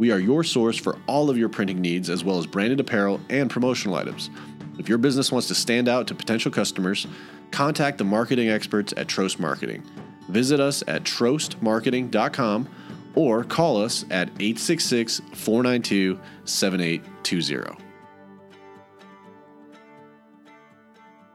We are your source for all of your printing needs, as well as branded apparel and promotional items. If your business wants to stand out to potential customers, contact the marketing experts at Trost Marketing. Visit us at trostmarketing.com or call us at 866 492 7820.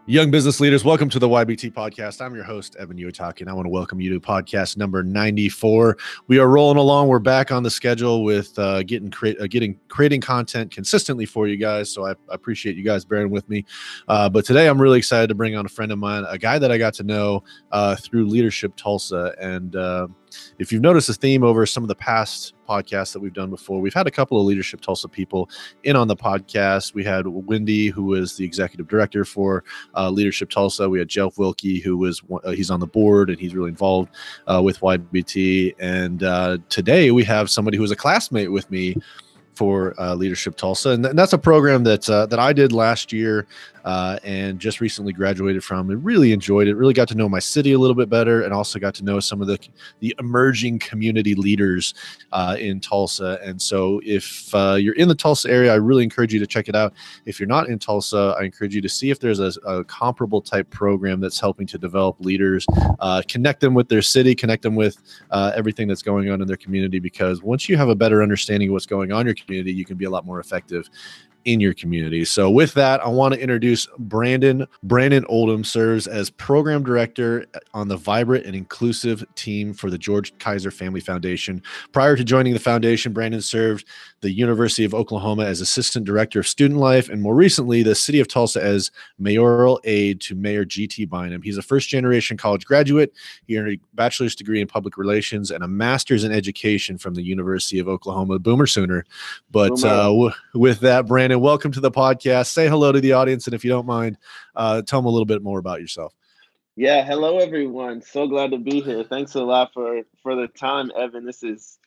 Young business leaders, welcome to the YBT podcast. I'm your host, Evan Uitaki, and I want to welcome you to podcast number 94. We are rolling along. We're back on the schedule with uh, getting uh, getting creating content consistently for you guys. So I, I appreciate you guys bearing with me. Uh, but today I'm really excited to bring on a friend of mine, a guy that I got to know uh, through Leadership Tulsa, and uh, if you've noticed a theme over some of the past podcasts that we've done before, we've had a couple of Leadership Tulsa people in on the podcast. We had Wendy, who was the executive director for uh, Leadership Tulsa. We had Jeff Wilkie, who was uh, he's on the board and he's really involved uh, with YBT. And uh, today we have somebody who was a classmate with me for uh, Leadership Tulsa, and, th- and, that's a program that uh, that I did last year uh, and just recently graduated from. And really enjoyed it. Really got to know my city a little bit better, and also got to know some of the the emerging community leaders uh, in Tulsa. And so, if uh, you're in the Tulsa area, I really encourage you to check it out. If you're not in Tulsa, I encourage you to see if there's a, a comparable type program that's helping to develop leaders, uh, connect them with their city, connect them with everything that's going on in their community. Because once you have a better understanding of what's going on your community, you can be a lot more effective in your community. So with that, I want to introduce Brandon. Brandon Oldham serves as program director on the vibrant and inclusive team for the George Kaiser Family Foundation. Prior to joining the foundation, Brandon served the University of Oklahoma as assistant director of student life and more recently the city of Tulsa as mayoral aide to Mayor GT Bynum. He's a first generation college graduate. He earned a bachelor's degree in public relations and a master's in education from the University of Oklahoma, Boomer Sooner. But Boomer. Uh, w- with that, Brandon welcome to the podcast. Say hello to the audience, and if you don't mind, uh, tell them a little bit more about yourself. Yeah, hello everyone. So glad to be here. Thanks a lot for for the time, Evan. This is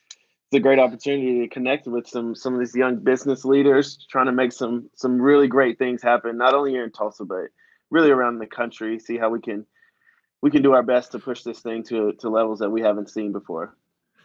it's a great opportunity to connect with some some of these young business leaders trying to make some some really great things happen, not only here in Tulsa but really around the country. See how we can we can do our best to push this thing to to levels that we haven't seen before.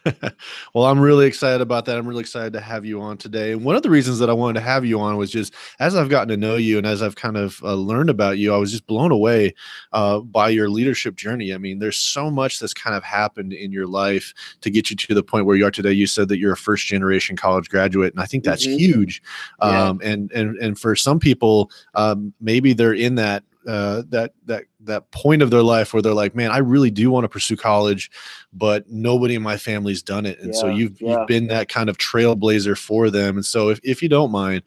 well, I'm really excited about that. I'm really excited to have you on today. And one of the reasons that I wanted to have you on was just as I've gotten to know you and as I've kind of uh, learned about you, I was just blown away uh, by your leadership journey. I mean, there's so much that's kind of happened in your life to get you to the point where you are today. You said that you're a first generation college graduate, and I think that's mm-hmm. huge. Um, yeah. And and and for some people, um, maybe they're in that uh, that that that point of their life where they're like, man, I really do want to pursue college, but nobody in my family's done it, and yeah, so you've yeah. you've been that kind of trailblazer for them. And so, if if you don't mind,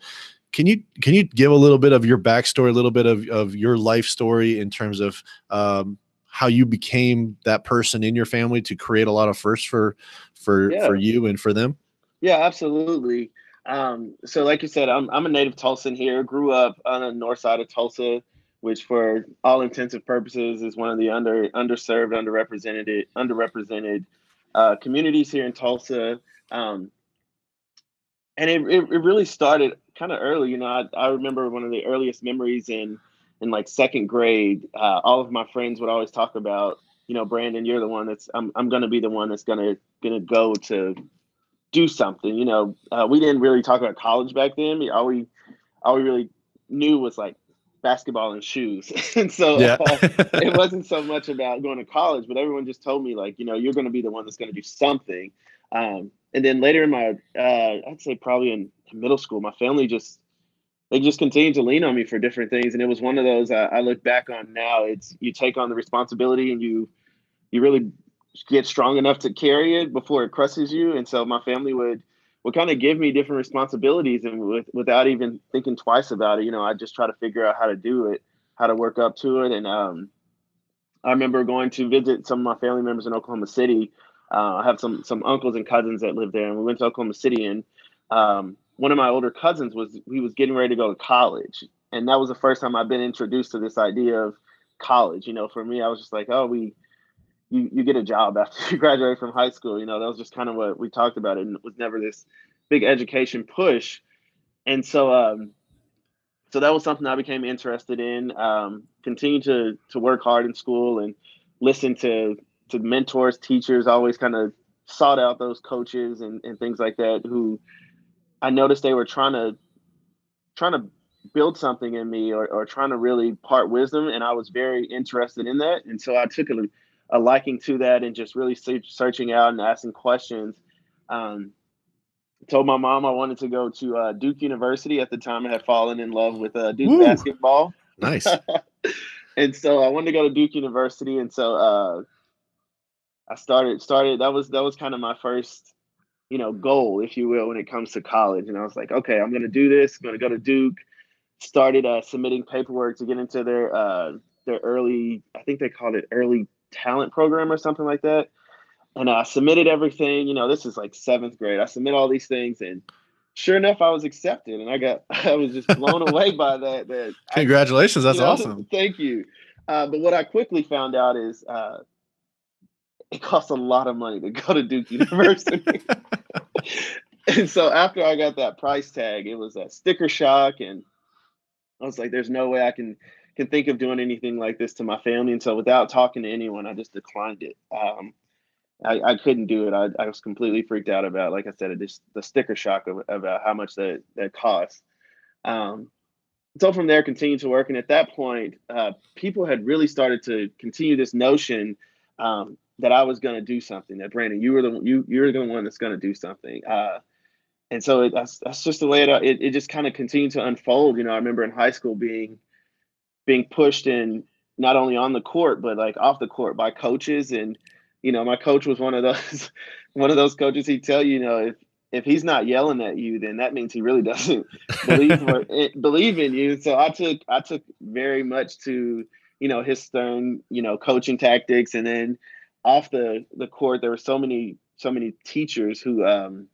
can you can you give a little bit of your backstory, a little bit of of your life story in terms of um, how you became that person in your family to create a lot of firsts for for yeah. for you and for them? Yeah, absolutely. Um, so, like you said, I'm I'm a native Tulsan here. Grew up on the north side of Tulsa which for all intensive purposes is one of the under underserved, underrepresented, underrepresented uh, communities here in Tulsa. Um, and it, it, it, really started kind of early. You know, I, I remember one of the earliest memories in in like second grade. Uh, all of my friends would always talk about, you know, Brandon, you're the one that's I'm I'm gonna be the one that's gonna gonna go to do something. You know, uh, we didn't really talk about college back then. All we all we really knew was like basketball and shoes. and so yeah. uh, it wasn't so much about going to college, but everyone just told me like, you know, you're going to be the one that's going to do something. Um, and then later in my, uh, I'd say probably in middle school, my family just, they just continued to lean on me for different things. And it was one of those I, I look back on now. It's you take on the responsibility and you, you really get strong enough to carry it before it crushes you. And so my family would, would kind of give me different responsibilities and with, without even thinking twice about it, you know, I just try to figure out how to do it, how to work up to it. And um, I remember going to visit some of my family members in Oklahoma City. Uh, I have some some uncles and cousins that live there, and we went to Oklahoma City, and um, one of my older cousins was he was getting ready to go to college, and that was the first time I've been introduced to this idea of college. You know, for me, I was just like, oh, we you you get a job after you graduate from high school. You know, that was just kind of what we talked about, and it was never this big education push. And so, um, so that was something I became interested in. Um, continue to to work hard in school and listen to to mentors, teachers. Always kind of sought out those coaches and, and things like that who I noticed they were trying to trying to build something in me or, or trying to really part wisdom and I was very interested in that and so I took a, a liking to that and just really searching out and asking questions. Um, told my mom I wanted to go to uh, Duke University at the time I had fallen in love with uh, Duke Ooh, basketball. Nice. And so I wanted to go to Duke University and so uh, I started started that was that was kind of my first you know goal if you will when it comes to college. And I was like okay I'm gonna do this I'm gonna go to Duke. Started uh, submitting paperwork to get into their uh, their early I think they called it early talent program or something like that. And I submitted everything you know this is like seventh grade. I submit all these things and sure enough I was accepted and I got I was just blown away by that that congratulations. I, that's you know, awesome. thank you. Uh, but what I quickly found out is uh, it costs a lot of money to go to Duke University. and so after I got that price tag, it was a sticker shock, and I was like, "There's no way I can can think of doing anything like this to my family." And so, without talking to anyone, I just declined it. Um, I, I couldn't do it. I, I was completely freaked out about, like I said, it just the sticker shock of, about how much that that costs. Um, so from there, continued to work, and at that point, uh, people had really started to continue this notion um, that I was going to do something. That Brandon, you were the you you're the one that's going to do something. Uh, and so it, that's that's just the way it it, it just kind of continued to unfold. You know, I remember in high school being being pushed in not only on the court but like off the court by coaches. And you know my coach was one of those one of those coaches he'd tell you you know if if he's not yelling at you then that means he really doesn't believe or, eh, believe in you. So i took i took very much to you know his stern you know coaching tactics. And then off the the court, there were so many so many teachers who um,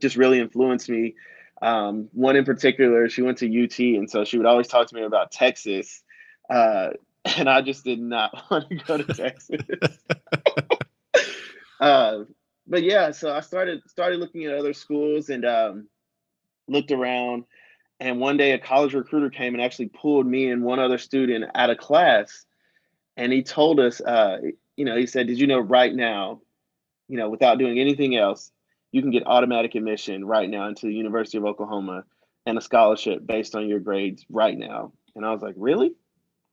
just really influenced me. Um, one in particular, she went to UT, and so she would always talk to me about Texas, uh, and I just did not want to go to Texas. uh, but yeah, so I started started looking at other schools and um, looked around. And one day, a college recruiter came and actually pulled me and one other student out of class, and he told us, uh, you know, he said, "Did you know right now, you know, without doing anything else, you can get automatic admission right now into the University of Oklahoma and a scholarship based on your grades right now." And I was like, "Really?"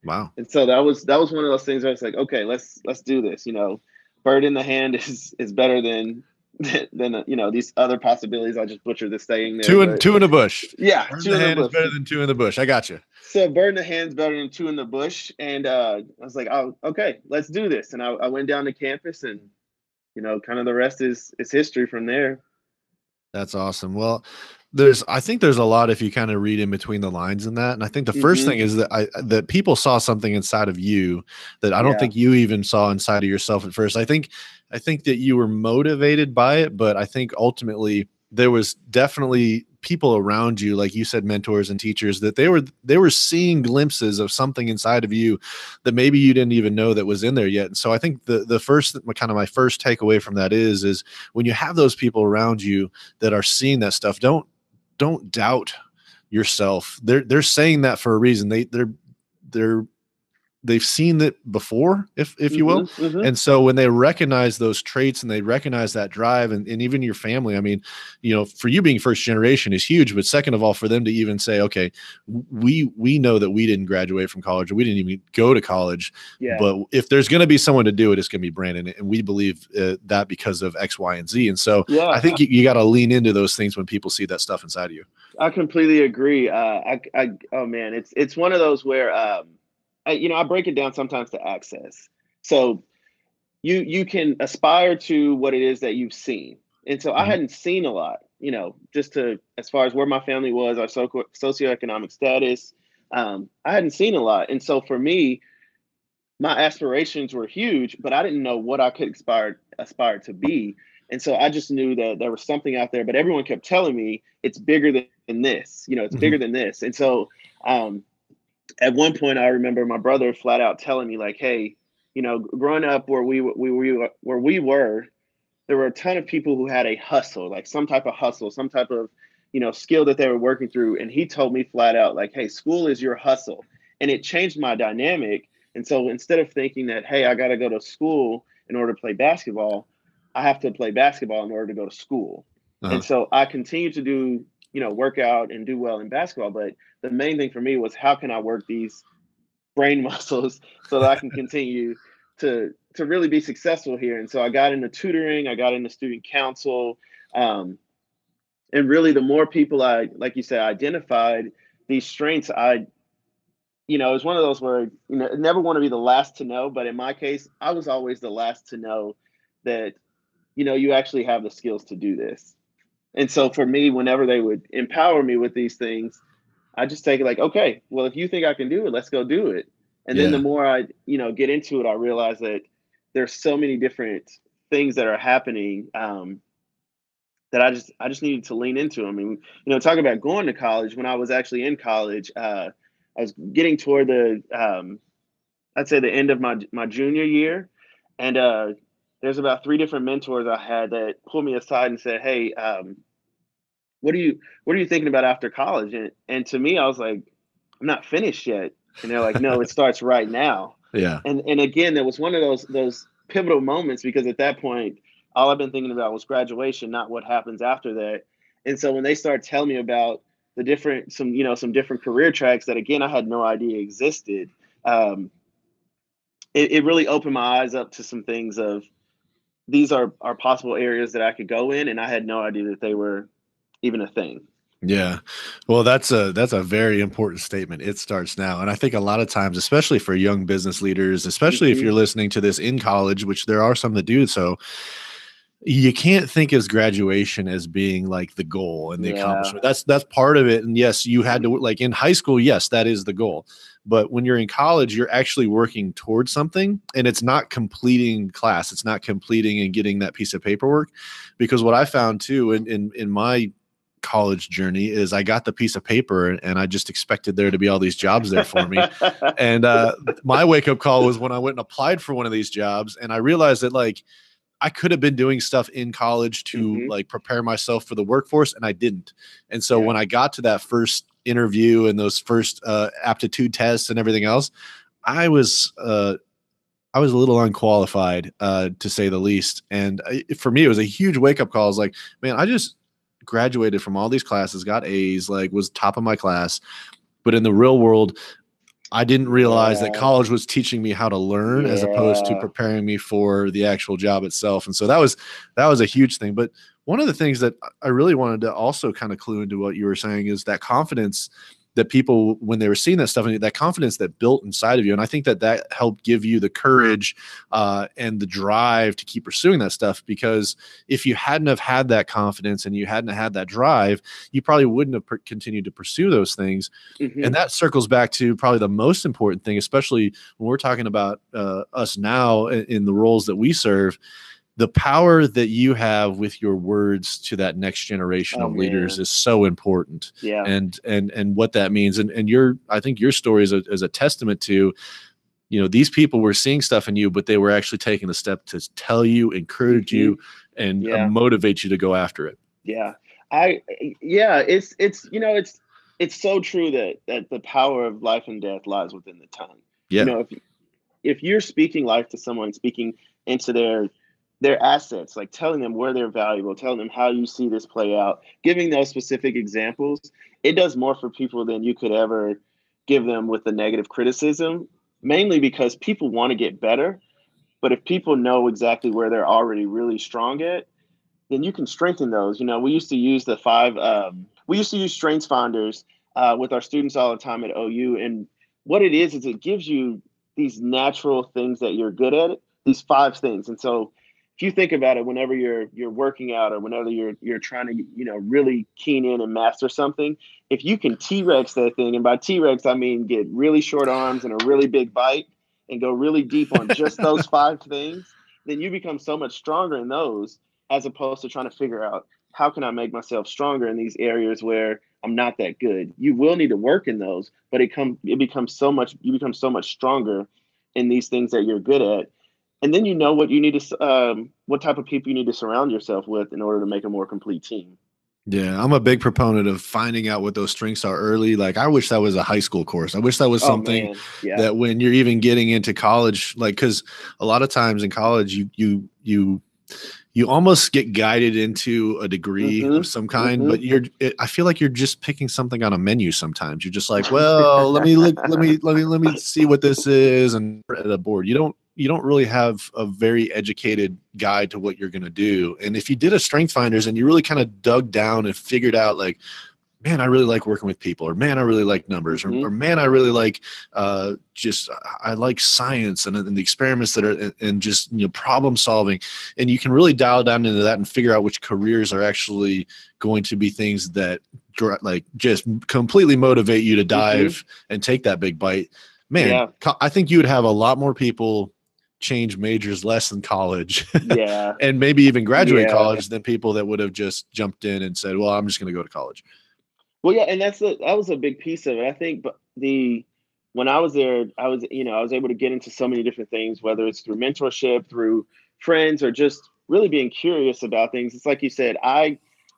Wow. And so that was that was one of those things where I was like, "Okay, let's let's do this." You know, bird in the hand is is better than than you know these other possibilities. I just butchered this saying there. Two in two in the bush. Yeah, bird two in the, hand the is better than two in the bush. I got you. So bird in the hand's better than two in the bush, and uh, I was like, oh, okay, let's do this. And I, I went down to campus, and you know, kind of the rest is is history from there. That's awesome. Well, there's I think there's a lot if you kind of read in between the lines in that. And I think the 1st mm-hmm. thing is that I that people saw something inside of you that I don't yeah. think you even saw inside of yourself at first. I think I think that you were motivated by it, but I think ultimately there was definitely people around you like you said mentors and teachers that they were they were seeing glimpses of something inside of you that maybe you didn't even know that was in there yet and so i think the the first kind of my first takeaway from that is is when you have those people around you that are seeing that stuff don't don't doubt yourself. They're they're saying that for a reason. They they're they're they've seen it before, if if you will. Mm-hmm, mm-hmm. And so when they recognize those traits and they recognize that drive and, and even your family, I mean, you know, for you being first generation is huge, but second of all, for them to even say, okay, we we know that we didn't graduate from college or we didn't even go to college. Yeah. But if there's going to be someone to do it, it's going to be Brandon. And we believe uh, that because of X, Y, and Z. And so yeah. I think you, you got to lean into those things when people see that stuff inside of you. I completely agree. Uh, I, I, oh man, it's, it's one of those where, um, you know, I break it down sometimes to access. So you you can aspire to what it is that you've seen. And so mm-hmm. I hadn't seen a lot, you know, just to as far as where my family was, our socio- socioeconomic status. Um, I hadn't seen a lot. And so for me, my aspirations were huge, but I didn't know what I could aspire aspire to be. And so I just knew that there was something out there, but everyone kept telling me it's bigger than this, you know, it's mm-hmm. bigger than this. And so um, at one point, I remember my brother flat out telling me, like, hey, you know, growing up where we, we, we where we were, there were a ton of people who had a hustle, like some type of hustle, some type of, you know, skill that they were working through. And he told me flat out, like, hey, school is your hustle. And it changed my dynamic. And so instead of thinking that, hey, I got to go to school in order to play basketball, I have to play basketball in order to go to school. Uh-huh. And so I continue to do, you know, work out and do well in basketball. But the main thing for me was how can I work these brain muscles so that I can continue to to really be successful here. And so I got into tutoring, I got into student council. Um, and really the more people I, like you said, identified these strengths, I, you know, it was one of those where, you know, never want to be the last to know, but in my case, I was always the last to know that you know, you actually have the skills to do this. And so for me, whenever they would empower me with these things, I just take it like, okay, well, if you think I can do it, let's go do it. And yeah. then the more I, you know, get into it, I realize that there's so many different things that are happening um, that I just I just needed to lean into. I mean, you know, talk about going to college. When I was actually in college, uh, I was getting toward the um, I'd say the end of my my junior year, and uh, there's about three different mentors I had that pulled me aside and said, "Hey, um, what are you what are you thinking about after college?" And and to me, I was like, "I'm not finished yet." And they're like, "No, it starts right now." Yeah. And and again, there was one of those those pivotal moments because at that point, all I've been thinking about was graduation, not what happens after that. And so when they started telling me about the different some you know some different career tracks that again I had no idea existed, um, it, it really opened my eyes up to some things of these are are possible areas that I could go in, and I had no idea that they were even a thing. Yeah. Well, that's a that's a very important statement. It starts now. And I think a lot of times, especially for young business leaders, especially mm-hmm. if you're listening to this in college, which there are some that do so, you can't think as graduation as being like the goal and the yeah. accomplishment. That's that's part of it. And yes, you had to like in high school, yes, that is the goal. But when you're in college, you're actually working towards something and it's not completing class. It's not completing and getting that piece of paperwork. Because what I found too in in, in my college journey is I got the piece of paper and I just expected there to be all these jobs there for me. and uh, my wake up call was when I went and applied for one of these jobs and I realized that like I could have been doing stuff in college to mm-hmm. like prepare myself for the workforce and I didn't. And so yeah. when I got to that first interview and those first uh, aptitude tests and everything else, I was uh, I was a little unqualified uh, to say the least. And I, for me, it was a huge wake up call. I was like, man, I just graduated from all these classes, got A's, like was top of my class, but in the real world. I didn't realize yeah. that college was teaching me how to learn yeah. as opposed to preparing me for the actual job itself. And so that was that was a huge thing. But one of the things that I really wanted to also kind of clue into what you were saying is that confidence that people when they were seeing that stuff and that confidence that built inside of you and i think that that helped give you the courage uh, and the drive to keep pursuing that stuff because if you hadn't have had that confidence and you hadn't had that drive you probably wouldn't have per- continued to pursue those things mm-hmm. and that circles back to probably the most important thing especially when we're talking about uh, us now in, in the roles that we serve the power that you have with your words to that next generation oh, of leaders is so important. Yeah. And and and what that means and and your i think your story is a, is a testament to you know these people were seeing stuff in you but they were actually taking the step to tell you encourage mm-hmm. you and uh, yeah. motivate you to go after it. Yeah. I yeah it's it's you know it's it's so true that that the power of life and death lies within the tongue. Yeah. you know if if you're speaking life to someone speaking into their their assets, like telling them where they're valuable, telling them how you see this play out, giving those specific examples, it does more for people than you could ever give them with the negative criticism, mainly because people want to get better. But if people know exactly where they're already really strong at, then you can strengthen those. You know, we used to use the five, um, we used to use strengths finders uh, with our students all the time at OU. And what it is, is it gives you these natural things that you're good at, these five things. And so if you think about it, whenever you're you're working out or whenever you're you're trying to you know really keen in and master something, if you can T Rex that thing, and by T Rex I mean get really short arms and a really big bite, and go really deep on just those five things, then you become so much stronger in those. as opposed to trying to figure out how can I make myself stronger in these areas where I'm not that good. You will need to work in those, but it come it becomes so much you become so much stronger in these things that you're good at. And then you know what you need to um, what type of people you need to surround yourself with in order to make a more complete team. Yeah, I'm a big proponent of finding out what those strengths are early. Like I wish that was a high school course. I wish that was oh, something oh, yeah. that when you're even getting into college, like cuz a lot of times in college you you you you almost get guided into a degree mm-hmm. of some kind, mm-hmm. but you're it, I feel like you're just picking something on a menu sometimes. You're just like, "Well, let me look let me let me let me see what this is and at a board. You don't you don't really have a very educated guide to what you're going to do. And if you did a strength finders and you really kind of dug down and figured out like, man, I really like working with people, or man, I really like numbers, or, mm-hmm. or man, I really like uh, just I like science and, and the experiments that are and just you know problem solving, and you can really dial down into that and figure out which careers are actually going to be things that like just completely motivate you to mm-hmm. dive mm-hmm. and take that big bite. Man, yeah. I think you would have a lot more people change majors less in college. Yeah. and maybe even graduate yeah. college than people that would have just jumped in and said, well, I'm just going to go to college. Well, yeah. And that's a, that was a big piece of it. I think the, when I was there, I was, you know, I was able to get into so many different things, whether it's through mentorship, through friends, or just really being curious about things. It's like you said, I,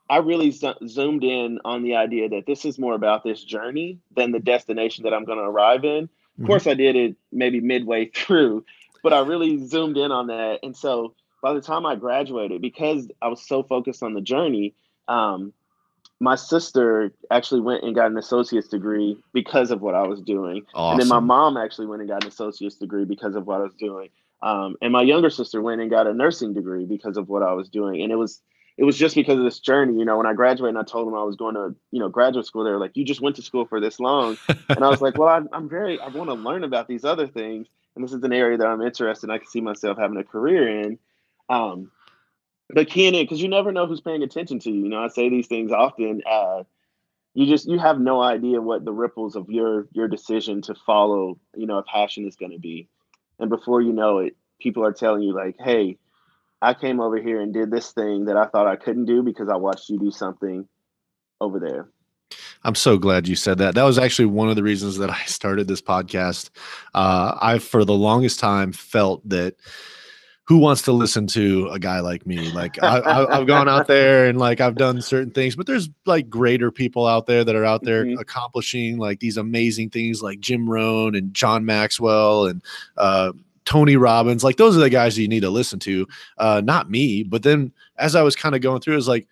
I really zoomed in on the idea that this is more about this journey than the destination that I'm going to arrive in. Of mm-hmm. course, I did it maybe midway through, but I really zoomed in on that. And so by the time I graduated, because I was so focused on the journey, um, my sister actually went and got an associate's degree because of what I was doing. Awesome. And then my mom actually went and got an associate's degree because of what I was doing. Um, and my younger sister went and got a nursing degree because of what I was doing. And it was it was just because of this journey. You know, when I graduated and I told them I was going to, you know, graduate school, they were like, "You just went to school for this long," and I was like, "Well, I'm, I'm very, I want to learn about these other things." and this is an area that I'm interested in. I can see myself having a career in. Um, but keying in because you never know who's paying attention to you. You know, I say these things often. Uh, you just you have no idea what the ripples of your your decision to follow, you know, a passion is going to be, and before you know it, people are telling you like, "Hey, I came over here and did this thing that I thought I couldn't do because I watched you do something over there." I'm so glad you said that. That was actually one of the reasons that I started this podcast. Uh, I, for the longest time, felt that who wants to listen to a guy like me? Like I, have gone out there and like I've done certain things, but there's like greater people out there that are out there mm-hmm. accomplishing like these amazing things, like Jim Rohn and John Maxwell and uh, Tony Robbins. Like those are the guys that you need to listen to, uh, not me. But then as I was kind of going through, it was like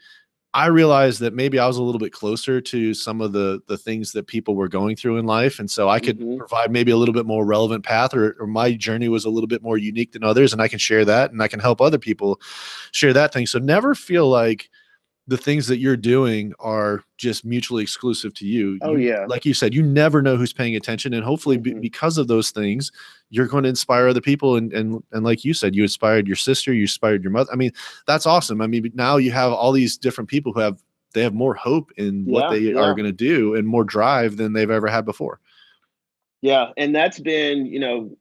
I realized that maybe I was a little bit closer to some of the the things that people were going through in life, and so I could mm-hmm. provide maybe a little bit more relevant path, or, or my journey was a little bit more unique than others, and I can share that, and I can help other people share that thing. So never feel like the things that you're doing are just mutually exclusive to you. Oh you, yeah. Like you said, you never know who's paying attention. And hopefully mm-hmm. because of those things, you're going to inspire other people. And, and, and like you said, you inspired your sister, you inspired your mother. I mean, that's awesome. I mean, now you have all these different people who have, they have more hope in what they yeah. are going to do and more drive than they've ever had before. Yeah. And that's been, you know,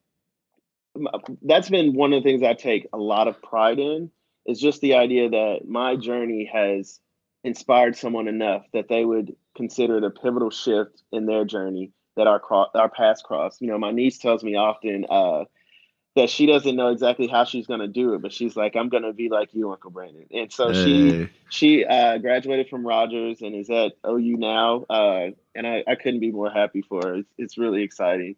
that's been one of the things I take a lot of pride in is just the idea that my journey has inspired someone enough that they would consider it a pivotal shift in their journey that our cro- our paths cross. You know, my niece tells me often uh, that she doesn't know exactly how she's going to do it, but she's like, "I'm going to be like you, Uncle Brandon." And so hey. she she uh, graduated from Rogers and is at OU now, uh, and I, I couldn't be more happy for her. It's, it's really exciting.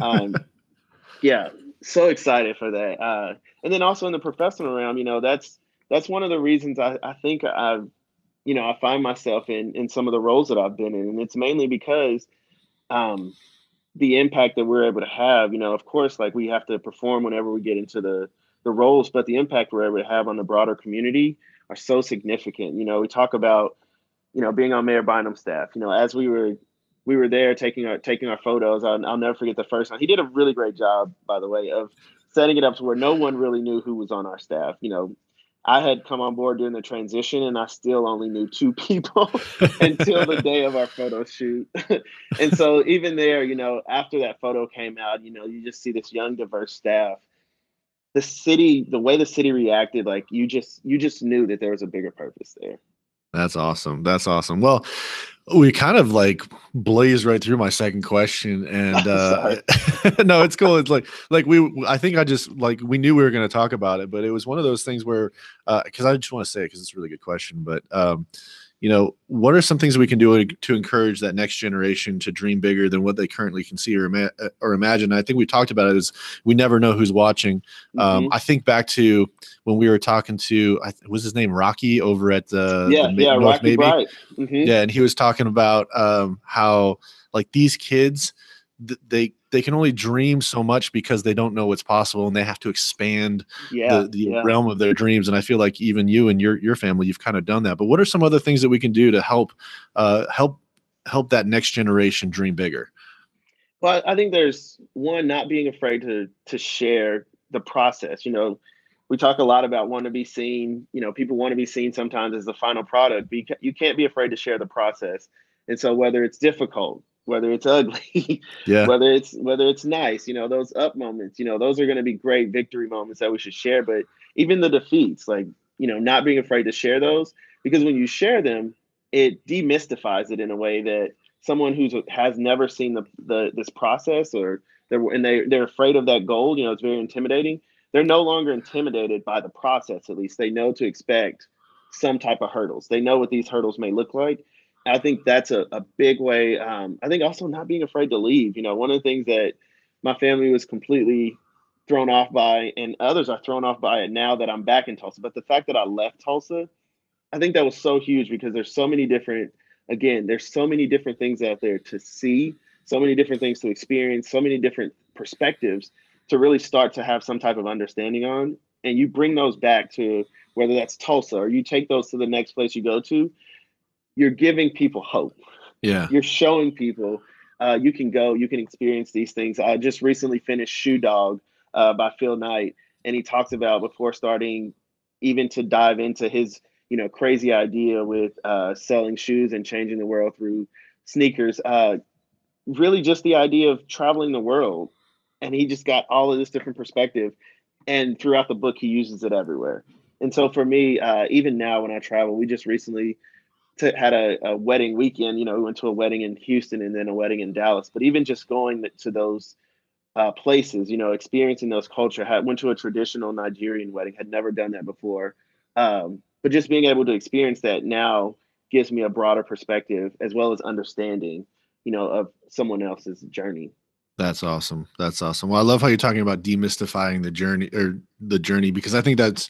Um, yeah, so excited for that. Uh, and then also in the professional realm, you know, that's that's one of the reasons I, I think I've, you know, I find myself in in some of the roles that I've been in, and it's mainly because um, the impact that we're able to have. You know, of course, like we have to perform whenever we get into the the roles, but the impact we're able to have on the broader community are so significant. You know, we talk about, you know, being on Mayor Bynum's staff. You know, as we were we were there taking our taking our photos. I'll, I'll never forget the first one. He did a really great job, by the way, of setting it up to where no one really knew who was on our staff. You know, I had come on board during the transition and I still only knew two people until the day of our photo shoot. and so even there, you know, after that photo came out, you know, you just see this young diverse staff the city, the way the city reacted, like you just you just knew that there was a bigger purpose there. That's awesome. That's awesome. Well, we kind of like blazed right through my second question and uh no it's cool it's like like we i think i just like we knew we were going to talk about it but it was one of those things where uh because i just want to say it because it's a really good question but um you know, what are some things we can do to encourage that next generation to dream bigger than what they currently can see or, ima- uh, or imagine? I think we talked about it is we never know who's watching. Um, mm-hmm. I think back to when we were talking to, I, was his name Rocky over at the, yeah, the yeah, North, Rocky maybe? Mm-hmm. Yeah. And he was talking about um, how like these kids, they they can only dream so much because they don't know what's possible and they have to expand yeah, the, the yeah. realm of their dreams and i feel like even you and your your family you've kind of done that but what are some other things that we can do to help uh, help help that next generation dream bigger well i think there's one not being afraid to to share the process you know we talk a lot about want to be seen you know people want to be seen sometimes as the final product but you can't be afraid to share the process and so whether it's difficult whether it's ugly, yeah. whether it's whether it's nice, you know, those up moments, you know, those are going to be great victory moments that we should share. But even the defeats, like you know, not being afraid to share those, because when you share them, it demystifies it in a way that someone who has never seen the, the this process or they're and they they're afraid of that goal, you know, it's very intimidating. They're no longer intimidated by the process. At least they know to expect some type of hurdles. They know what these hurdles may look like, I think that's a, a big way. Um, I think also not being afraid to leave. You know, one of the things that my family was completely thrown off by, and others are thrown off by it now that I'm back in Tulsa. But the fact that I left Tulsa, I think that was so huge because there's so many different, again, there's so many different things out there to see, so many different things to experience, so many different perspectives to really start to have some type of understanding on. And you bring those back to whether that's Tulsa or you take those to the next place you go to you're giving people hope. Yeah. You're showing people uh, you can go, you can experience these things. I just recently finished Shoe Dog uh, by Phil Knight, and he talks about before starting even to dive into his you know crazy idea with uh, selling shoes and changing the world through sneakers. Uh, really, just the idea of traveling the world, and he just got all of this different perspective. And throughout the book, he uses it everywhere. And so for me, uh, even now when I travel, we just recently to, had a, a, wedding weekend. You know, we went to a wedding in Houston and then a wedding in Dallas. But even just going to those uh, places, you know, experiencing those culture. Had went to a traditional Nigerian wedding. Had never done that before. Um, but just being able to experience that now gives me a broader perspective as well as understanding, you know, of someone else's journey. That's awesome. That's awesome. Well, I love how you're talking about demystifying the journey or the journey because I think that's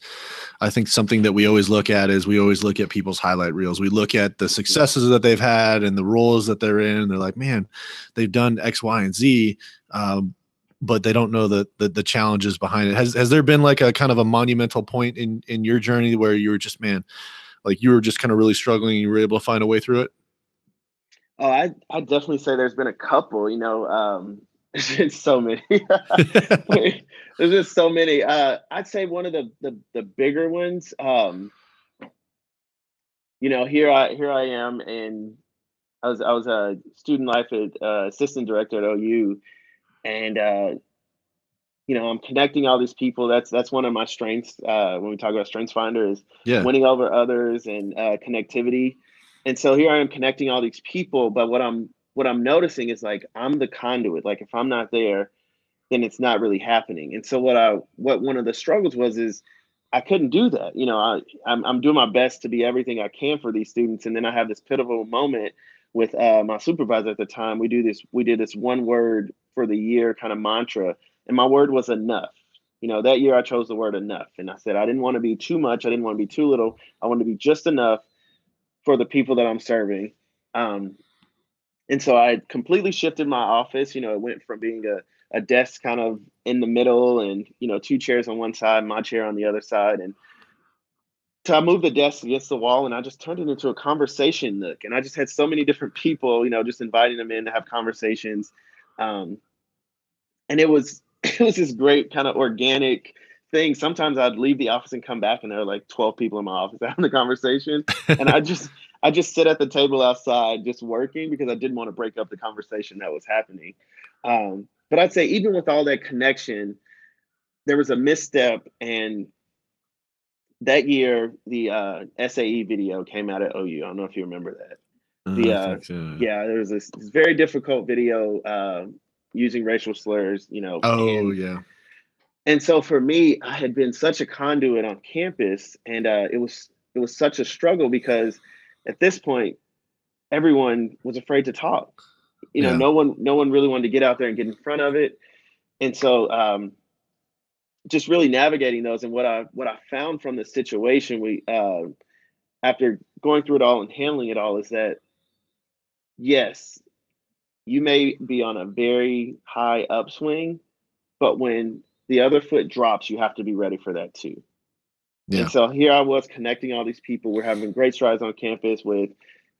I think something that we always look at is we always look at people's highlight reels. We look at the successes that they've had and the roles that they're in. They're like, man, they've done X, Y, and Z. Um, but they don't know the, the, the challenges behind it. Has has there been like a kind of a monumental point in in your journey where you were just man, like you were just kind of really struggling and you were able to find a way through it? Oh, I I definitely say there's been a couple. You know, um, There's so many. There's just so many. Uh, I'd say one of the the, the bigger ones. Um, you know, here I here I am, and I was I was a student life at, uh, assistant director at OU, and uh, you know I'm connecting all these people. That's that's one of my strengths uh, when we talk about Strengths Finder is yeah. winning over others and uh, connectivity. And so here I am connecting all these people, but what I'm what I'm noticing is like I'm the conduit. Like if I'm not there, then it's not really happening. And so what I what one of the struggles was is I couldn't do that. You know, I I'm, I'm doing my best to be everything I can for these students, and then I have this pivotal moment with uh, my supervisor at the time. We do this. We did this one word for the year kind of mantra, and my word was enough. You know, that year I chose the word enough, and I said I didn't want to be too much. I didn't want to be too little. I wanted to be just enough for the people that I'm serving. Um, and so I completely shifted my office. You know, it went from being a, a desk kind of in the middle and, you know, two chairs on one side, my chair on the other side. And so I moved the desk against the wall and I just turned it into a conversation nook. And I just had so many different people, you know, just inviting them in to have conversations. Um, and it was it was this great kind of organic thing. Sometimes I'd leave the office and come back and there were like 12 people in my office having the conversation. And I just I just sit at the table outside just working because I didn't want to break up the conversation that was happening. Um, but I'd say even with all that connection, there was a misstep and that year the uh, SAE video came out at OU. I don't know if you remember that. The uh, so. yeah, there was this, this, very difficult video uh, using racial slurs. You know. Oh and, yeah. And so for me, I had been such a conduit on campus, and uh, it was it was such a struggle because at this point, everyone was afraid to talk. You know, yeah. no one no one really wanted to get out there and get in front of it. And so um, just really navigating those and what I what I found from the situation we uh, after going through it all and handling it all is that yes, you may be on a very high upswing, but when the other foot drops, you have to be ready for that too. Yeah. And so here I was connecting all these people. We're having great strides on campus with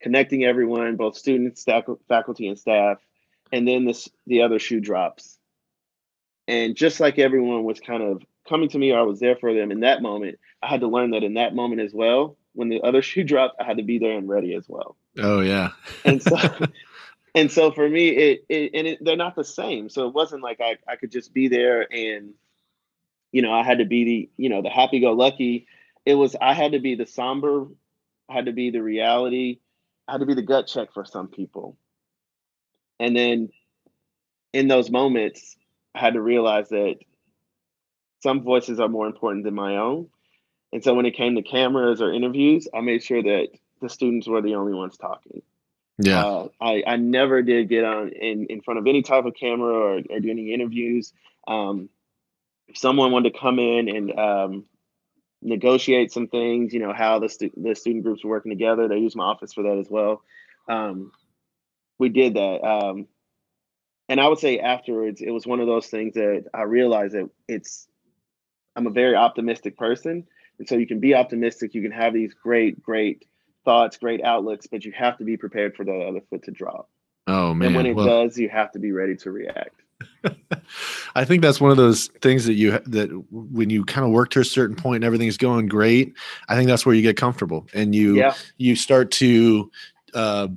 connecting everyone, both students, faculty, and staff. And then this the other shoe drops and just like everyone was kind of coming to me or I was there for them in that moment, I had to learn that in that moment as well. When the other shoe dropped, I had to be there and ready as well. Oh yeah. and so and so for me it, it and it, they're not the same. So it wasn't like I, I could just be there and you know, I had to be the, you know, the happy go lucky. It was I had to be the somber, I had to be the reality, I had to be the gut check for some people. And then in those moments, I had to realize that some voices are more important than my own. And so when it came to cameras or interviews, I made sure that the students were the only ones talking. Yeah. Uh, I, I never did get on in, in front of any type of camera or, or do any interviews. Um, if someone wanted to come in and um, negotiate some things, you know, how the, stu- the student groups were working together, they used my office for that as well. Um, we did that. Um, and I would say afterwards, it was one of those things that I realized that it's, I'm a very optimistic person. And so you can be optimistic, you can have these great, great thoughts, great outlooks, but you have to be prepared for the other foot to drop. Oh man. And when it well, does, you have to be ready to react. I think that's one of those things that you that when you kind of work to a certain point and everything's going great, I think that's where you get comfortable and you yeah. you start to uh,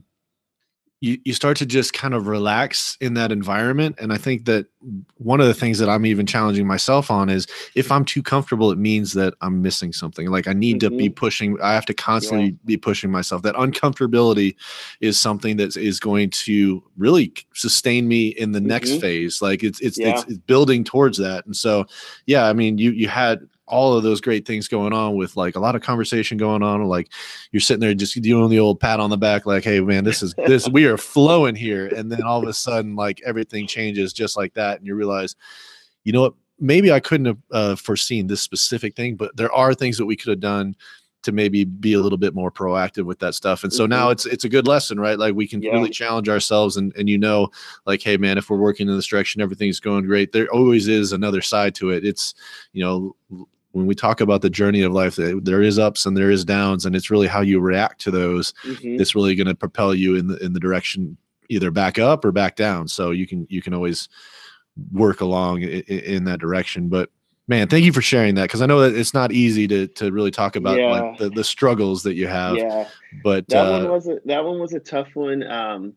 you, you start to just kind of relax in that environment and i think that one of the things that i'm even challenging myself on is if i'm too comfortable it means that i'm missing something like i need mm-hmm. to be mm-hmm. pushing i have to constantly yeah. be pushing myself that uncomfortability is something that is going to really sustain me in the mm-hmm. next phase like it's it's, yeah. it's it's building towards that and so yeah i mean you you had all of those great things going on with like a lot of conversation going on like you're sitting there just doing the old pat on the back like hey man this is this we are flowing here and then all of a sudden like everything changes just like that and you realize you know what maybe i couldn't have uh, foreseen this specific thing but there are things that we could have done to maybe be a little bit more proactive with that stuff. And so mm-hmm. now it's it's a good lesson, right? Like we can yeah. really challenge ourselves and and you know, like, hey man, if we're working in this direction, everything's going great. There always is another side to it. It's you know, when we talk about the journey of life, there is ups and there is downs, and it's really how you react to those mm-hmm. that's really going to propel you in the in the direction either back up or back down. So you can you can always work along in, in that direction. But man, thank you for sharing that because I know that it's not easy to to really talk about yeah. like the, the struggles that you have. Yeah, but that uh, one was a, that one was a tough one. Um,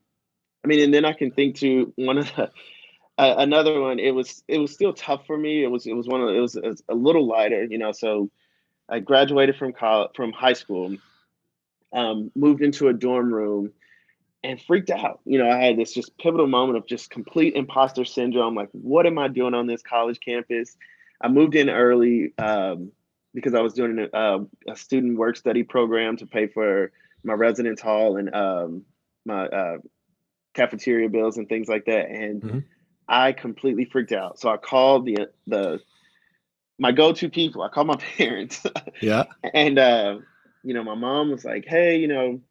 I mean, and then I can think to one of the uh, another one it was it was still tough for me. It was it was one of it was, a little lighter you know so i graduated from college from high school um, moved into a dorm room and freaked out. You know i had this just pivotal moment of just complete imposter syndrome like what am i doing on this college campus? I moved in early um, because i was doing a, uh, a, student work study program to pay for my residence hall and um, my uh, cafeteria bills and things like that and mm-hmm I completely freaked out. So I called the the my go-to people. I called my parents. Yeah. and uh, you know, my mom was like, "Hey, you know,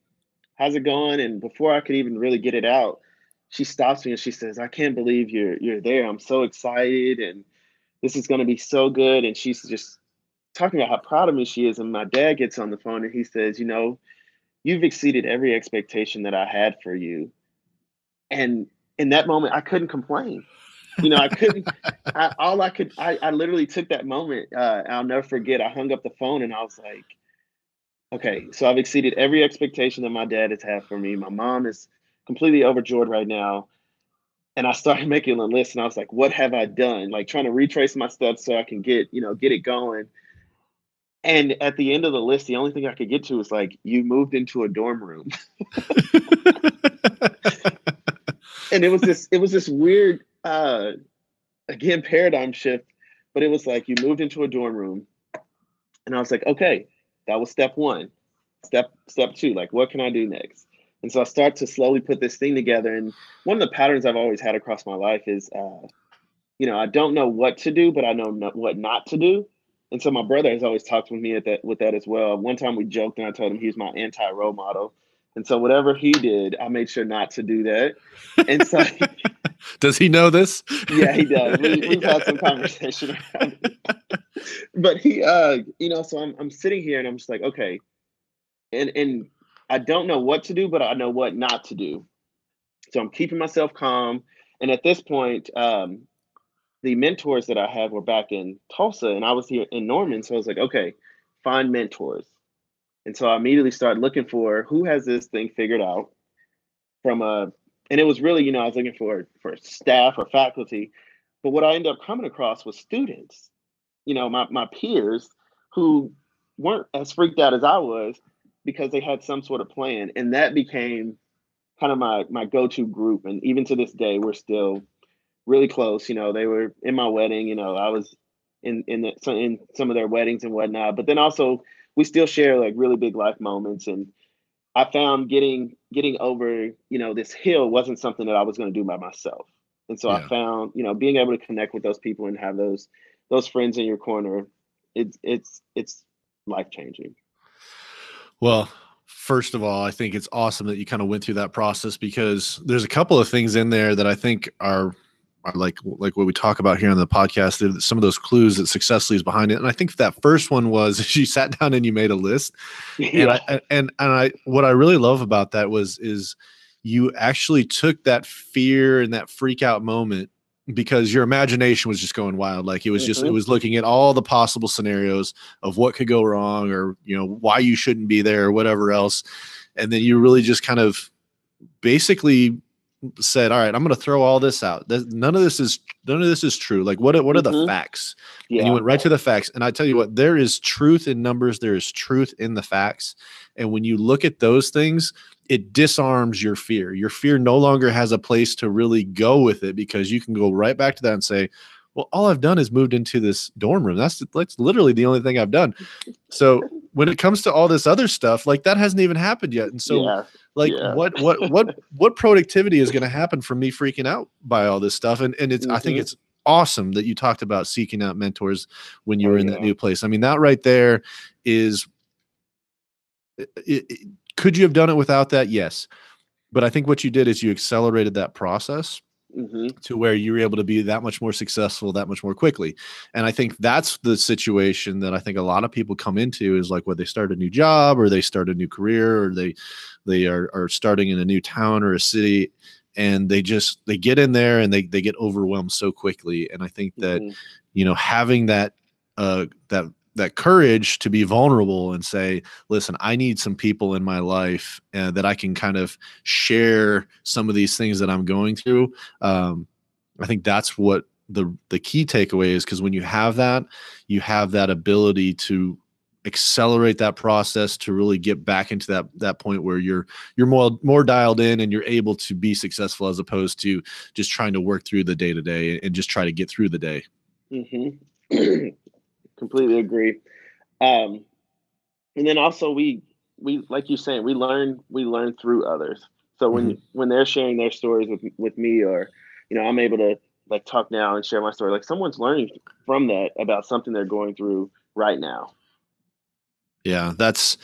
how's it going?" And before I could even really get it out, she stops me and she says, "I can't believe you're you're there. I'm so excited and this is going to be so good." And she's just talking about how proud of me she is. And my dad gets on the phone and he says, "You know, you've exceeded every expectation that I had for you." And in that moment, I couldn't complain. You know, I couldn't. I, all I could, I, I literally took that moment. Uh, I'll never forget. I hung up the phone and I was like, "Okay, so I've exceeded every expectation that my dad has had for me. My mom is completely overjoyed right now. and I started making a list and I was like, what have I done? Like trying to retrace my steps so I can get, you know, get it going. And at the end of the list, the only thing I could get to was like, you moved into a dorm room. and it was this, it was this weird uh again paradigm shift, but it was like you moved into a dorm room. And I was like, okay, that was step one. Step step two, like what can I do next? And so I start to slowly put this thing together. And one of the patterns I've always had across my life is, uh, you know, I don't know what to do, but I know no, what not to do. And so my brother has always talked with me at that with that as well. One time we joked and I told him he was my anti role model. And so whatever he did, I made sure not to do that. And so does he know this? Yeah, he does. We, have yeah. had some conversation around it. But he uh, you know, so I'm I'm sitting here and I'm just like, okay. And and I don't know what to do, but I know what not to do. So I'm keeping myself calm. And at this point, um, the mentors that I have were back in Tulsa and I was here in Norman. So I was like, okay, find mentors. And so I immediately started looking for who has this thing figured out from a, and it was really, you know, I was looking for for staff or faculty. But what I ended up coming across was students, you know, my, my peers who weren't as freaked out as I was, because they had some sort of plan. And that became kind of my my go-to group. And even to this day we're still really close. You know they were in my wedding you know i was in in the, in some of their weddings and whatnot. But then also we still share like really big life moments and i found getting getting over you know this hill wasn't something that i was going to do by myself and so yeah. i found you know being able to connect with those people and have those those friends in your corner it's it's it's life changing well, first of all, I think it's awesome that you kind of went through that process because there's a couple of things in there that I think are, are like like what we talk about here on the podcast. Some of those clues that success leaves behind it, and I think that first one was you sat down and you made a list. Yeah. And I, and and I what I really love about that was is you actually took that fear and that freak out moment because your imagination was just going wild like it was just mm-hmm. it was looking at all the possible scenarios of what could go wrong or you know why you shouldn't be there or whatever else and then you really just kind of basically said all right i'm going to throw all this out none of this is none of this is true like what what are mm-hmm. the facts yeah. and you went right to the facts and i tell you what there is truth in numbers there is truth in the facts and when you look at those things it disarms your fear. Your fear no longer has a place to really go with it because you can go right back to that and say, well, all I've done is moved into this dorm room. That's that's literally the only thing I've done. So when it comes to all this other stuff, like that hasn't even happened yet. And so yeah, like yeah. what what what what productivity is going to happen from me freaking out by all this stuff? And and it's mm-hmm. I think mm-hmm. it's awesome that you talked about seeking out mentors when you oh, were in yeah. that new place. I mean, that right there is it, it, could you have done it without that? Yes. But I think what you did is you accelerated that process mm-hmm. to where you were able to be that much more successful that much more quickly. And I think that's the situation that I think a lot of people come into is like when they start a new job or they start a new career or they they are, are starting in a new town or a city and they just they get in there and they they get overwhelmed so quickly. And I think that mm-hmm. you know having that uh that that courage to be vulnerable and say listen i need some people in my life uh, that i can kind of share some of these things that i'm going through um, i think that's what the the key takeaway is because when you have that you have that ability to accelerate that process to really get back into that that point where you're you're more more dialed in and you're able to be successful as opposed to just trying to work through the day to day and just try to get through the day mm-hmm. completely agree. Um, and then also we we like you saying we learn we learn through others. So when mm-hmm. when they're sharing their stories with with me, or you know, I'm able to like talk now and share my story. Like someone's learning from that about something they're going through right now. Yeah, that's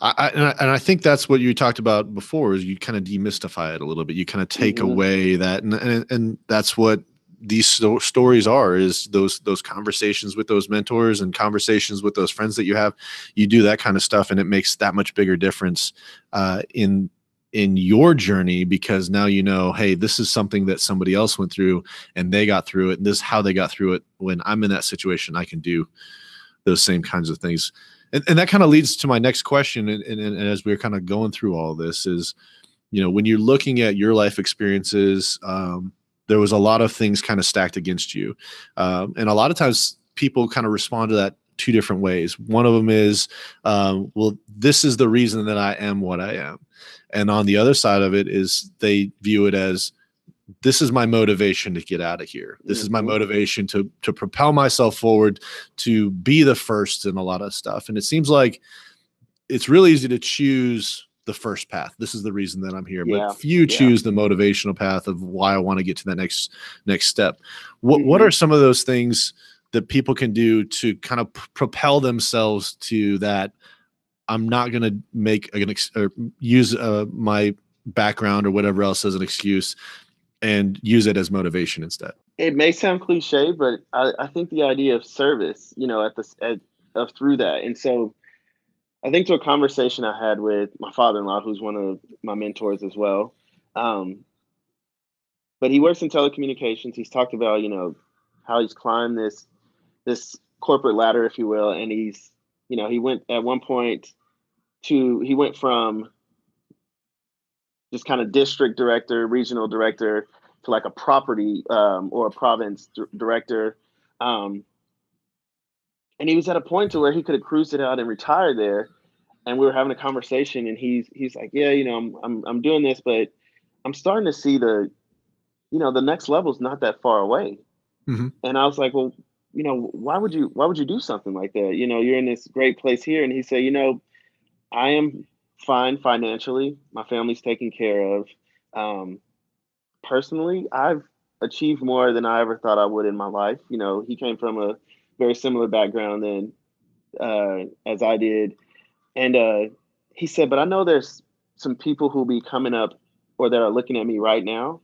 I, I, and I, and I think that's what you talked about before is you kind of demystify it a little bit. You kind of take mm-hmm. away that, and, and and that's what these sto- stories are is those those conversations with those mentors and conversations with those friends that you have. You do that kind of stuff and it makes that much bigger difference uh, in in your journey because now you know hey this is something that somebody else went through and they got through it. And this is how they got through it. When i'm in that situation i can do those same kinds of things. And, and that kind of leads to my next question and, and, and as we're kind of going through all this is you know when you're looking at your life experiences um, there was a lot of things kind of stacked against you. Um, and a lot of times people kind of respond to that two different ways. One of them is um, well this is the reason that i am what i am. And on the other side of it is they view it as this is my motivation to get out of here. This is my Mhm. motivation to to propel myself forward to be the first in a lot of stuff. And it seems like it's really easy to choose the first path this is the reason that i'm here Yeah, but few yeah. choose the motivational path of why i want to get to that next next step what what Mhm. are some of those things that people can do to kind of p- propel themselves to that i'm not going to make an ex- or use uh, my background or whatever else as an excuse and use it as motivation instead it may sound cliche, but I, I think the idea of service, you know, at the at, of through that, and so I think to a conversation I had with my father-in-law, who's one of my mentors as well, um, but he works in telecommunications. He's talked about you know how he's climbed this this corporate ladder, if you will, and he's you know he went at one point to he went from just kind of district director, regional director to like a property um, or a province d- director. Um, and he was at a point to where he could have cruised it out and retired there. And we were having a conversation, and he's he's like, "Yeah, you know, I'm I'm I'm doing this, but I'm starting to see the, you know, the next level's not that far away." Mhm. And I was like, "Well, you know, why would you why would you do something like that? You know, you're in this great place here." And he said, "You know, I am fine financially. My family's taken care of. Um, personally, I've achieved more than I ever thought I would in my life. You know, he came from a very similar background than uh, as I did, and uh, he said, but I know there's some people who'll be coming up or that are looking at me right now,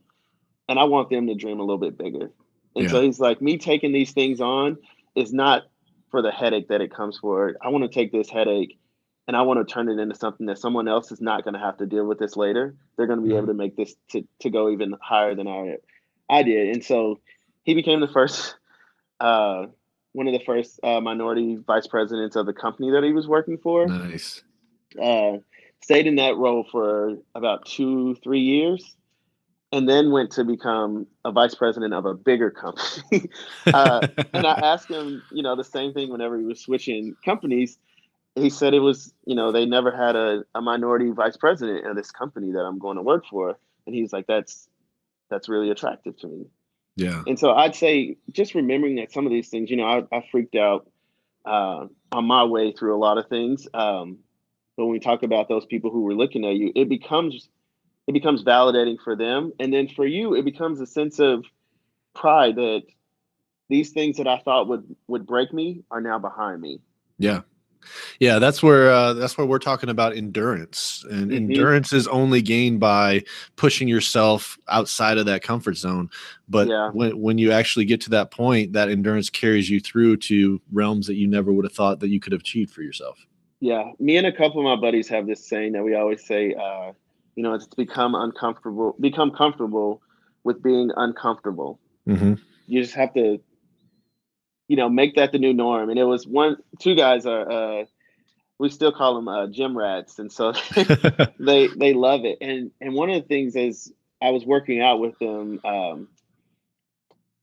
and I want them to dream a little bit bigger. And so he's like, me taking these things on is not for the headache that it comes for. I want to take this headache and I want to turn it into something that someone else is not going to have to deal with this later. They're going to be Mhm. able to make this to, to go even higher than I I did. And so he became the first uh, one of the first uh, minority vice presidents of the company that he was working for. nice Uh, stayed in that role for about two, three years, and then went to become a vice president of a bigger company. Uh, and I asked him, you know, the same thing whenever he was switching companies. He said it was, you know, they never had a, a minority vice president of this company that I'm going to work for. And he's like, that's that's really attractive to me. Yeah And so I'd say just remembering that some of these things, you know, I, I freaked out uh, on my way through a lot of things. Um, but when we talk about those people who were looking at you, it becomes it becomes validating for them, and then for you, it becomes a sense of pride that these things that I thought would would break me are now behind me. Yeah. Yeah, that's where uh, that's where we're talking about endurance, and Mhm. endurance is only gained by pushing yourself outside of that comfort zone. But Yeah. when when you actually get to that point, that endurance carries you through to realms that you never would have thought that you could have achieved for yourself. Yeah, me and a couple of my buddies have this saying that we always say, uh, you know, it's become uncomfortable, become comfortable with being uncomfortable. Mm-hmm. you just have to you know make that the new norm. And it was one two guys are uh we still call them uh gym rats. And so they they love it. And and one of the things is i was working out with them um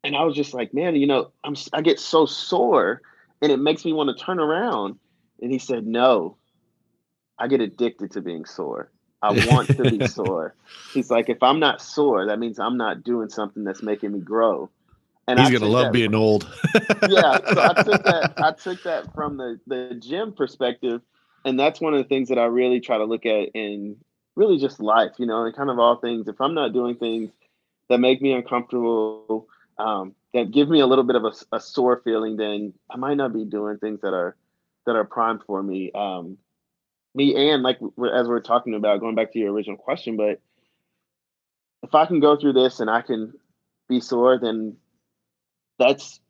and i was just like man you know i'm I get so sore and it makes me want to turn around. And he said no. I get addicted to being sore. I want to be sore. He's like if i'm not sore that means i'm not doing something that's making me grow and He's I gonna love being old. yeah so i took that i took that from the the gym perspective and that's one of the things that i really try to look at in really just life you know and kind of all things if i'm not doing things that make me uncomfortable um, that give me a little bit of a, a sore feeling then i might not be doing things that are that are primed for me um, me and like as we're talking about going back to your original question but if i can go through this and i can be sore then that's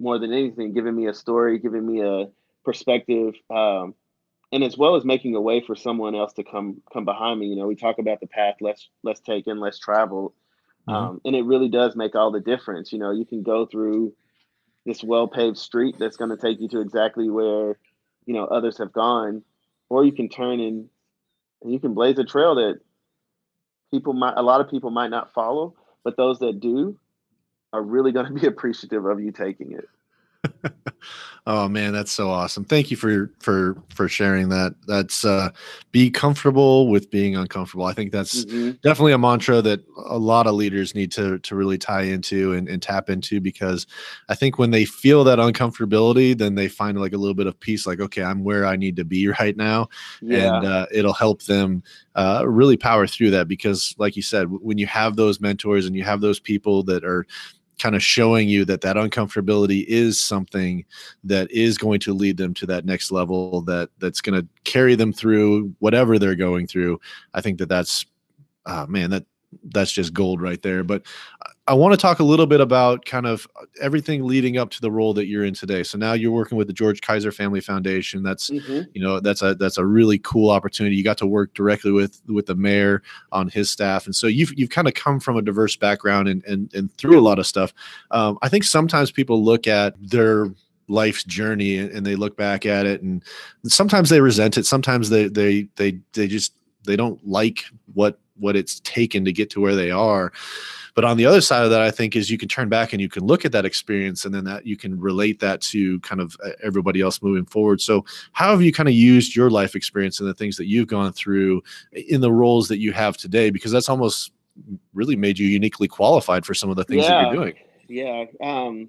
more than anything giving me a story giving me a perspective um, and as well as making a way for someone else to come come behind me. You know we talk about the path less less taken less traveled Mhm. um, and it really does make all the difference. You know you can go through this well paved street that's going to take you to exactly where you know others have gone or you can turn and, and you can blaze a trail that people might a lot of people might not follow but those that do are really going to be appreciative of you taking it. oh man, that's so awesome. Thank you for for for sharing that. That's uh be comfortable with being uncomfortable. I think that's mm-hmm. definitely a mantra that a lot of leaders need to to really tie into and, and tap into because I think when they feel that uncomfortability, then they find like a little bit of peace, like, okay, I'm where I need to be right now. Yeah. And uh, it'll help them uh, really power through that because like you said, when you have those mentors and you have those people that are kind of showing you that that uncomfortability is something that is going to lead them to that next level that that's going to carry them through whatever they're going through. I think that that's uh, man that that's just gold right there. But I want to talk a little bit about kind of everything leading up to the role that you're in today. So now you're working with the George Kaiser Family Foundation. That's mm-hmm. you know that's a that's a really cool opportunity. You got to work directly with with the mayor on his staff, and so you've you've kind of come from a diverse background and and and through a lot of stuff. Um, I think sometimes people look at their life's journey and they look back at it and sometimes they resent it sometimes they they they they just they don't like what what it's taken to get to where they are. But on the other side of that i think is you can turn back and you can look at that experience and then that you can relate that to kind of uh, everybody else moving forward. So how have you kind of used your life experience and the things that you've gone through in the roles that you have today? Because that's almost really made you uniquely qualified for some of the things yeah. that you're doing. Yeah um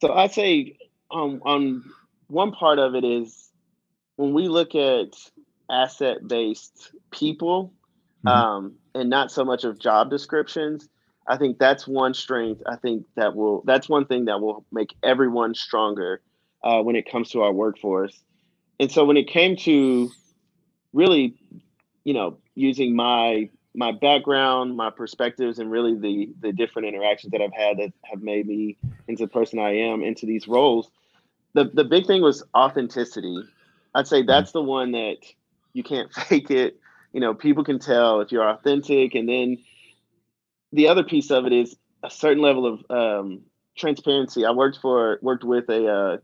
so i'd say um, on one part of it is when we look at asset based people mm-hmm. um, and not so much of job descriptions. I think that's one strength. I think that will that's one thing that will make everyone stronger uh, when it comes to our workforce. And so when it came to really, you know, using my my background, my perspectives, and really the the different interactions that I've had that have made me into the person I am, into these roles, the the big thing was authenticity. I'd say mm-hmm. that's the one that you can't fake it you know people can tell if you're authentic and then the other piece of it is a certain level of um, transparency. I worked for worked with a uh,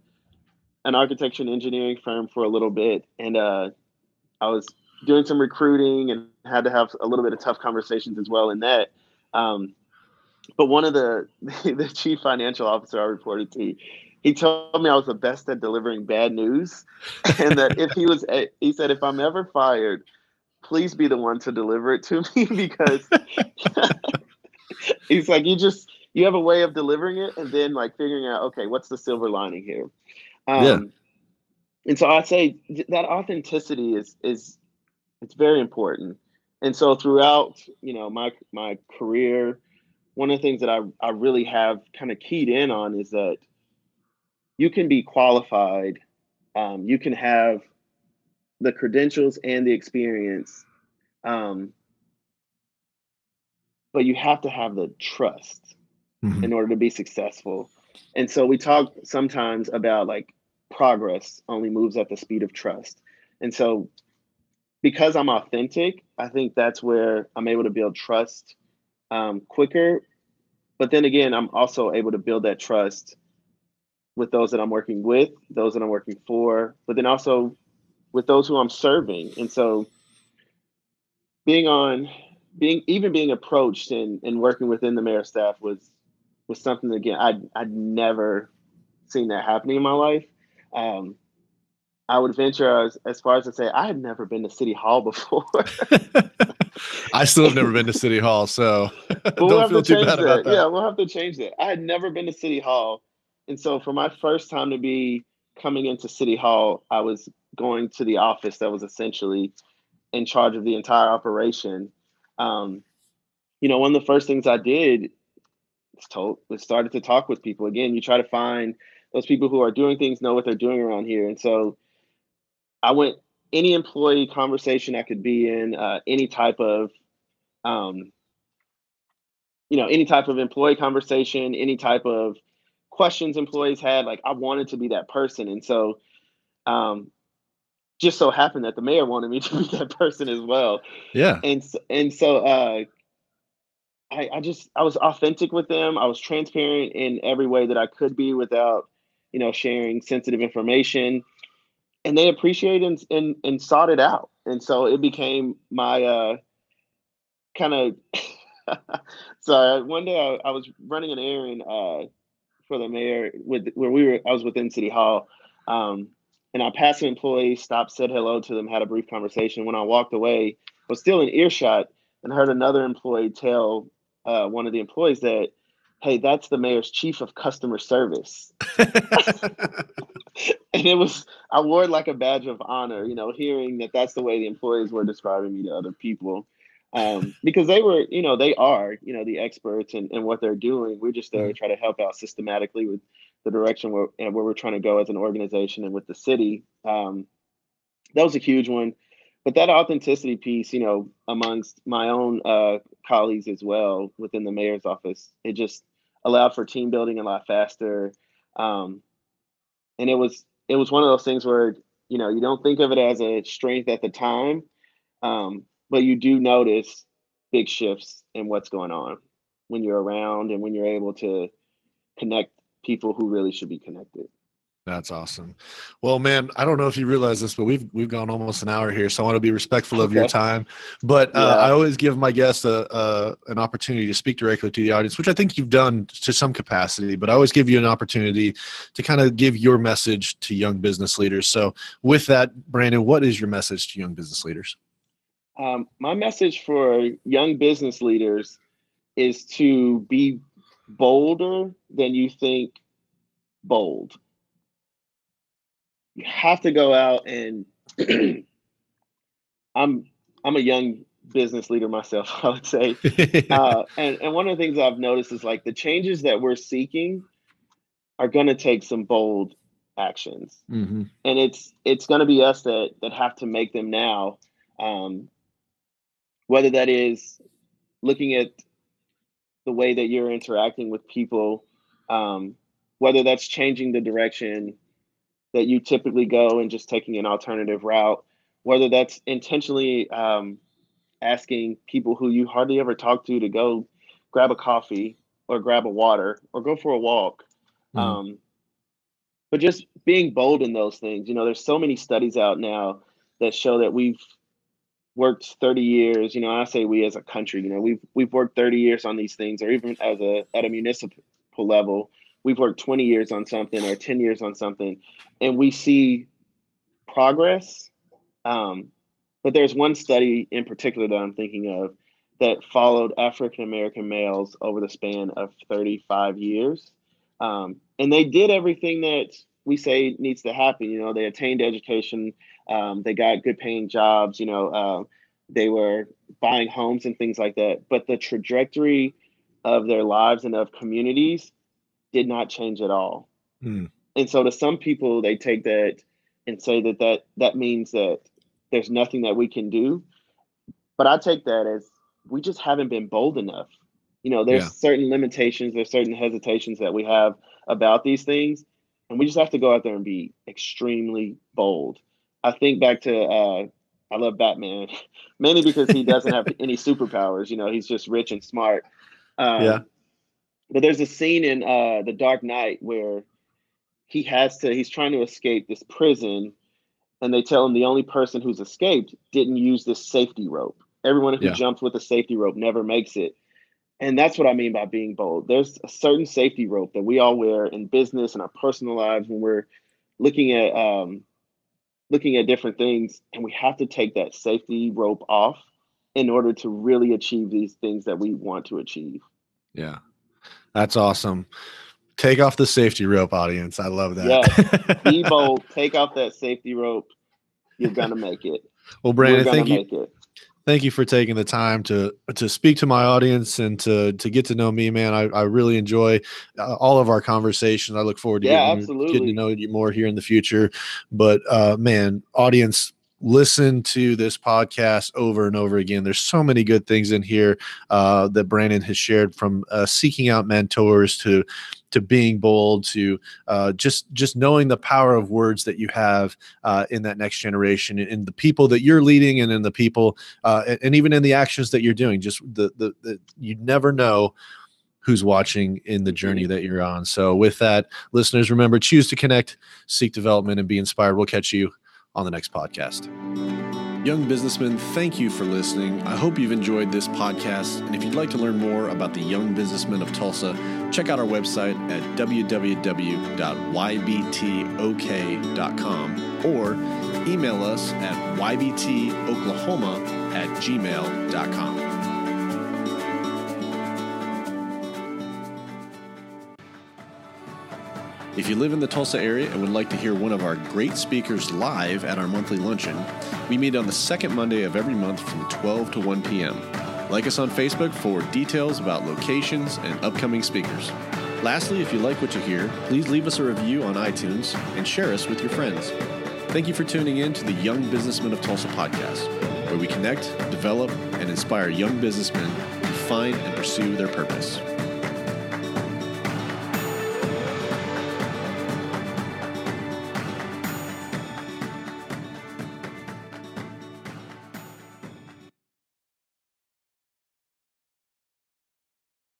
an architecture and engineering firm for a little bit and uh, i was doing some recruiting and had to have a little bit of tough conversations as well in that. Um, but one of the the chief financial officer i reported to he told me I was the best at delivering bad news, and that if he was, he said, if I'm ever fired, please be the one to deliver it to me because he's like, you just you have a way of delivering it and then like figuring out, okay, what's the silver lining here? Um, yeah. And so I'd say that authenticity is is it's very important. And so throughout, you know, my my career, one of the things that I, I really have kind of keyed in on is that you can be qualified, um, you can have the credentials and the experience. Um, but you have to have the trust mm-hmm. in order to be successful. And so we talk sometimes about like progress only moves at the speed of trust. And so because I'm authentic, I think that's where I'm able to build trust um, quicker. But then again, I'm also able to build that trust with those that I'm working with, those that I'm working for, but then also with those who I'm serving. And so being on being even being approached and, and working within the mayor staff was was something again I'd I'd never seen that happening in my life. Um, I would venture as, as far as to say I had never been to City Hall before. I still have never been to City Hall, so we'll don't feel too bad that. about that. Yeah, we'll have to change that. I had never been to City Hall, and so for my first time to be coming into City Hall, I was going to the office that was essentially in charge of the entire operation. Um, you know, one of the first things I did was told was started to talk with people. Again, you try to find those people who are doing things, know what they're doing around here. And so I went any employee conversation I could be in, uh, any type of um, you know, any type of employee conversation, any type of questions employees had, like I wanted to be that person. And so um, just so happened that the mayor wanted me to be that person as well. Yeah. And and so uh, I, I just I was authentic with them. I was transparent in every way that I could be without, you know, sharing sensitive information. And they appreciated and and, and sought it out. And so it became my uh, kind of so uh, one day I, I, was running an errand uh, for the mayor with where we were. I was within City Hall, um, and I passed an employee, stopped, said hello to them, had a brief conversation. When I walked away, I was still in earshot and heard another employee tell uh, one of the employees that, "Hey, that's the mayor's chief of customer service." and it was I wore it like a badge of honor, you know, hearing that that's the way the employees were describing me to other people. Um, because they were, you know, they are, you know, the experts and what they're doing. We're just there to mm-hmm. try to help out systematically with the direction where where we're trying to go as an organization and with the city. Um, that was a huge one. But that authenticity piece, you know, amongst my own uh, colleagues as well within the mayor's office, it just allowed for team building a lot faster. Um, and it was it was one of those things where you know you don't think of it as a strength at the time um, but you do notice big shifts in what's going on when you're around and when you're able to connect people who really should be connected that's awesome. Well, man, I don't know if you realize this, but we've we've gone almost an hour here, so I want to be respectful of your time. But uh, yeah. I always give my guests a, a, an opportunity to speak directly to the audience, which I think you've done to some capacity. But I always give you an opportunity to kind of give your message to young business leaders. So, with that, Brandon, what is your message to young business leaders? Um, my message for young business leaders is to be bolder than you think bold you have to go out and I'm I'm a young business leader myself, I would say. uh, and, and one of the things I've noticed is like the changes that we're seeking are going to take some bold actions, mm-hmm. and it's it's going to be us that that have to make them now. Um, whether that is looking at the way that you're interacting with people, um, whether that's changing the direction that you typically go and just taking an alternative route, whether that's intentionally um, asking people who you hardly ever talk to to go grab a coffee or grab a water or go for a walk. Mm-hmm. Um, but just being bold in those things. You know, there's so many studies out now that show that we've worked 30 years. You know, I say we as a country. You know, we've we've worked 30 years on these things, or even as a at a municipal level, we've worked 20 years on something or 10 years on something and we see progress um, but there's one study in particular that i'm thinking of that followed african american males over the span of 35 years um, and they did everything that we say needs to happen you know they attained education um, they got good paying jobs you know uh, they were buying homes and things like that but the trajectory of their lives and of communities did not change at all. Mm. And so to some people, they take that and say that that that means that there's nothing that we can do. But I take that as we just haven't been bold enough. You know, there's yeah. certain limitations, there's certain hesitations that we have about these things, and we just have to go out there and be extremely bold. I think back to uh, I love Batman mainly because he doesn't have any superpowers. You know, he's just rich and smart. Um, yeah. But there's a scene in uh, The Dark Knight where he has to, he's trying to escape this prison, and they tell him the only person who's escaped didn't use this safety rope. Everyone who yeah. jumps with a safety rope never makes it. And that's what I mean by being bold. There's a certain safety rope that we all wear in business and our personal lives when we're looking at um, looking at different things, and we have to take that safety rope off in order to really achieve these things that we want to achieve. Yeah, that's awesome. Take off the safety rope, audience. I love that. Yeah. Be bold. Take off that safety rope. You're gonna make it. Well, Brandon, thank you. Thank you for taking the time to to speak to my audience and to to get to know me, man. I, I really enjoy uh, all of our conversations. I look forward to yeah, getting, getting, to know you more here in the future. But uh, man, audience, listen to this podcast over and over again. There's so many good things in here uh, that Brandon has shared from uh, seeking out mentors to to being bold to uh, just just knowing the power of words that you have uh, in that next generation in the people that you're leading and in the people uh, and, even in the actions that you're doing just the, the, the you never know who's watching in the journey that you're on so with that listeners remember choose to connect seek development and be inspired we'll catch you on the next podcast. Young businessmen, thank you for listening. I hope you've enjoyed this podcast. And if you'd like to learn more about the young businessmen of Tulsa, check out our website at www.ybtok.com or email us at ybtoklahoma at gmail.com. If you live in the Tulsa area and would like to hear one of our great speakers live at our monthly luncheon, we meet on the second Monday of every month from 12 to 1 p.m. Like us on Facebook for details about locations and upcoming speakers. Lastly, if you like what you hear, please leave us a review on iTunes and share us with your friends. Thank you for tuning in to the Young Businessmen of Tulsa podcast, where we connect, develop, and inspire young businessmen to find and pursue their purpose.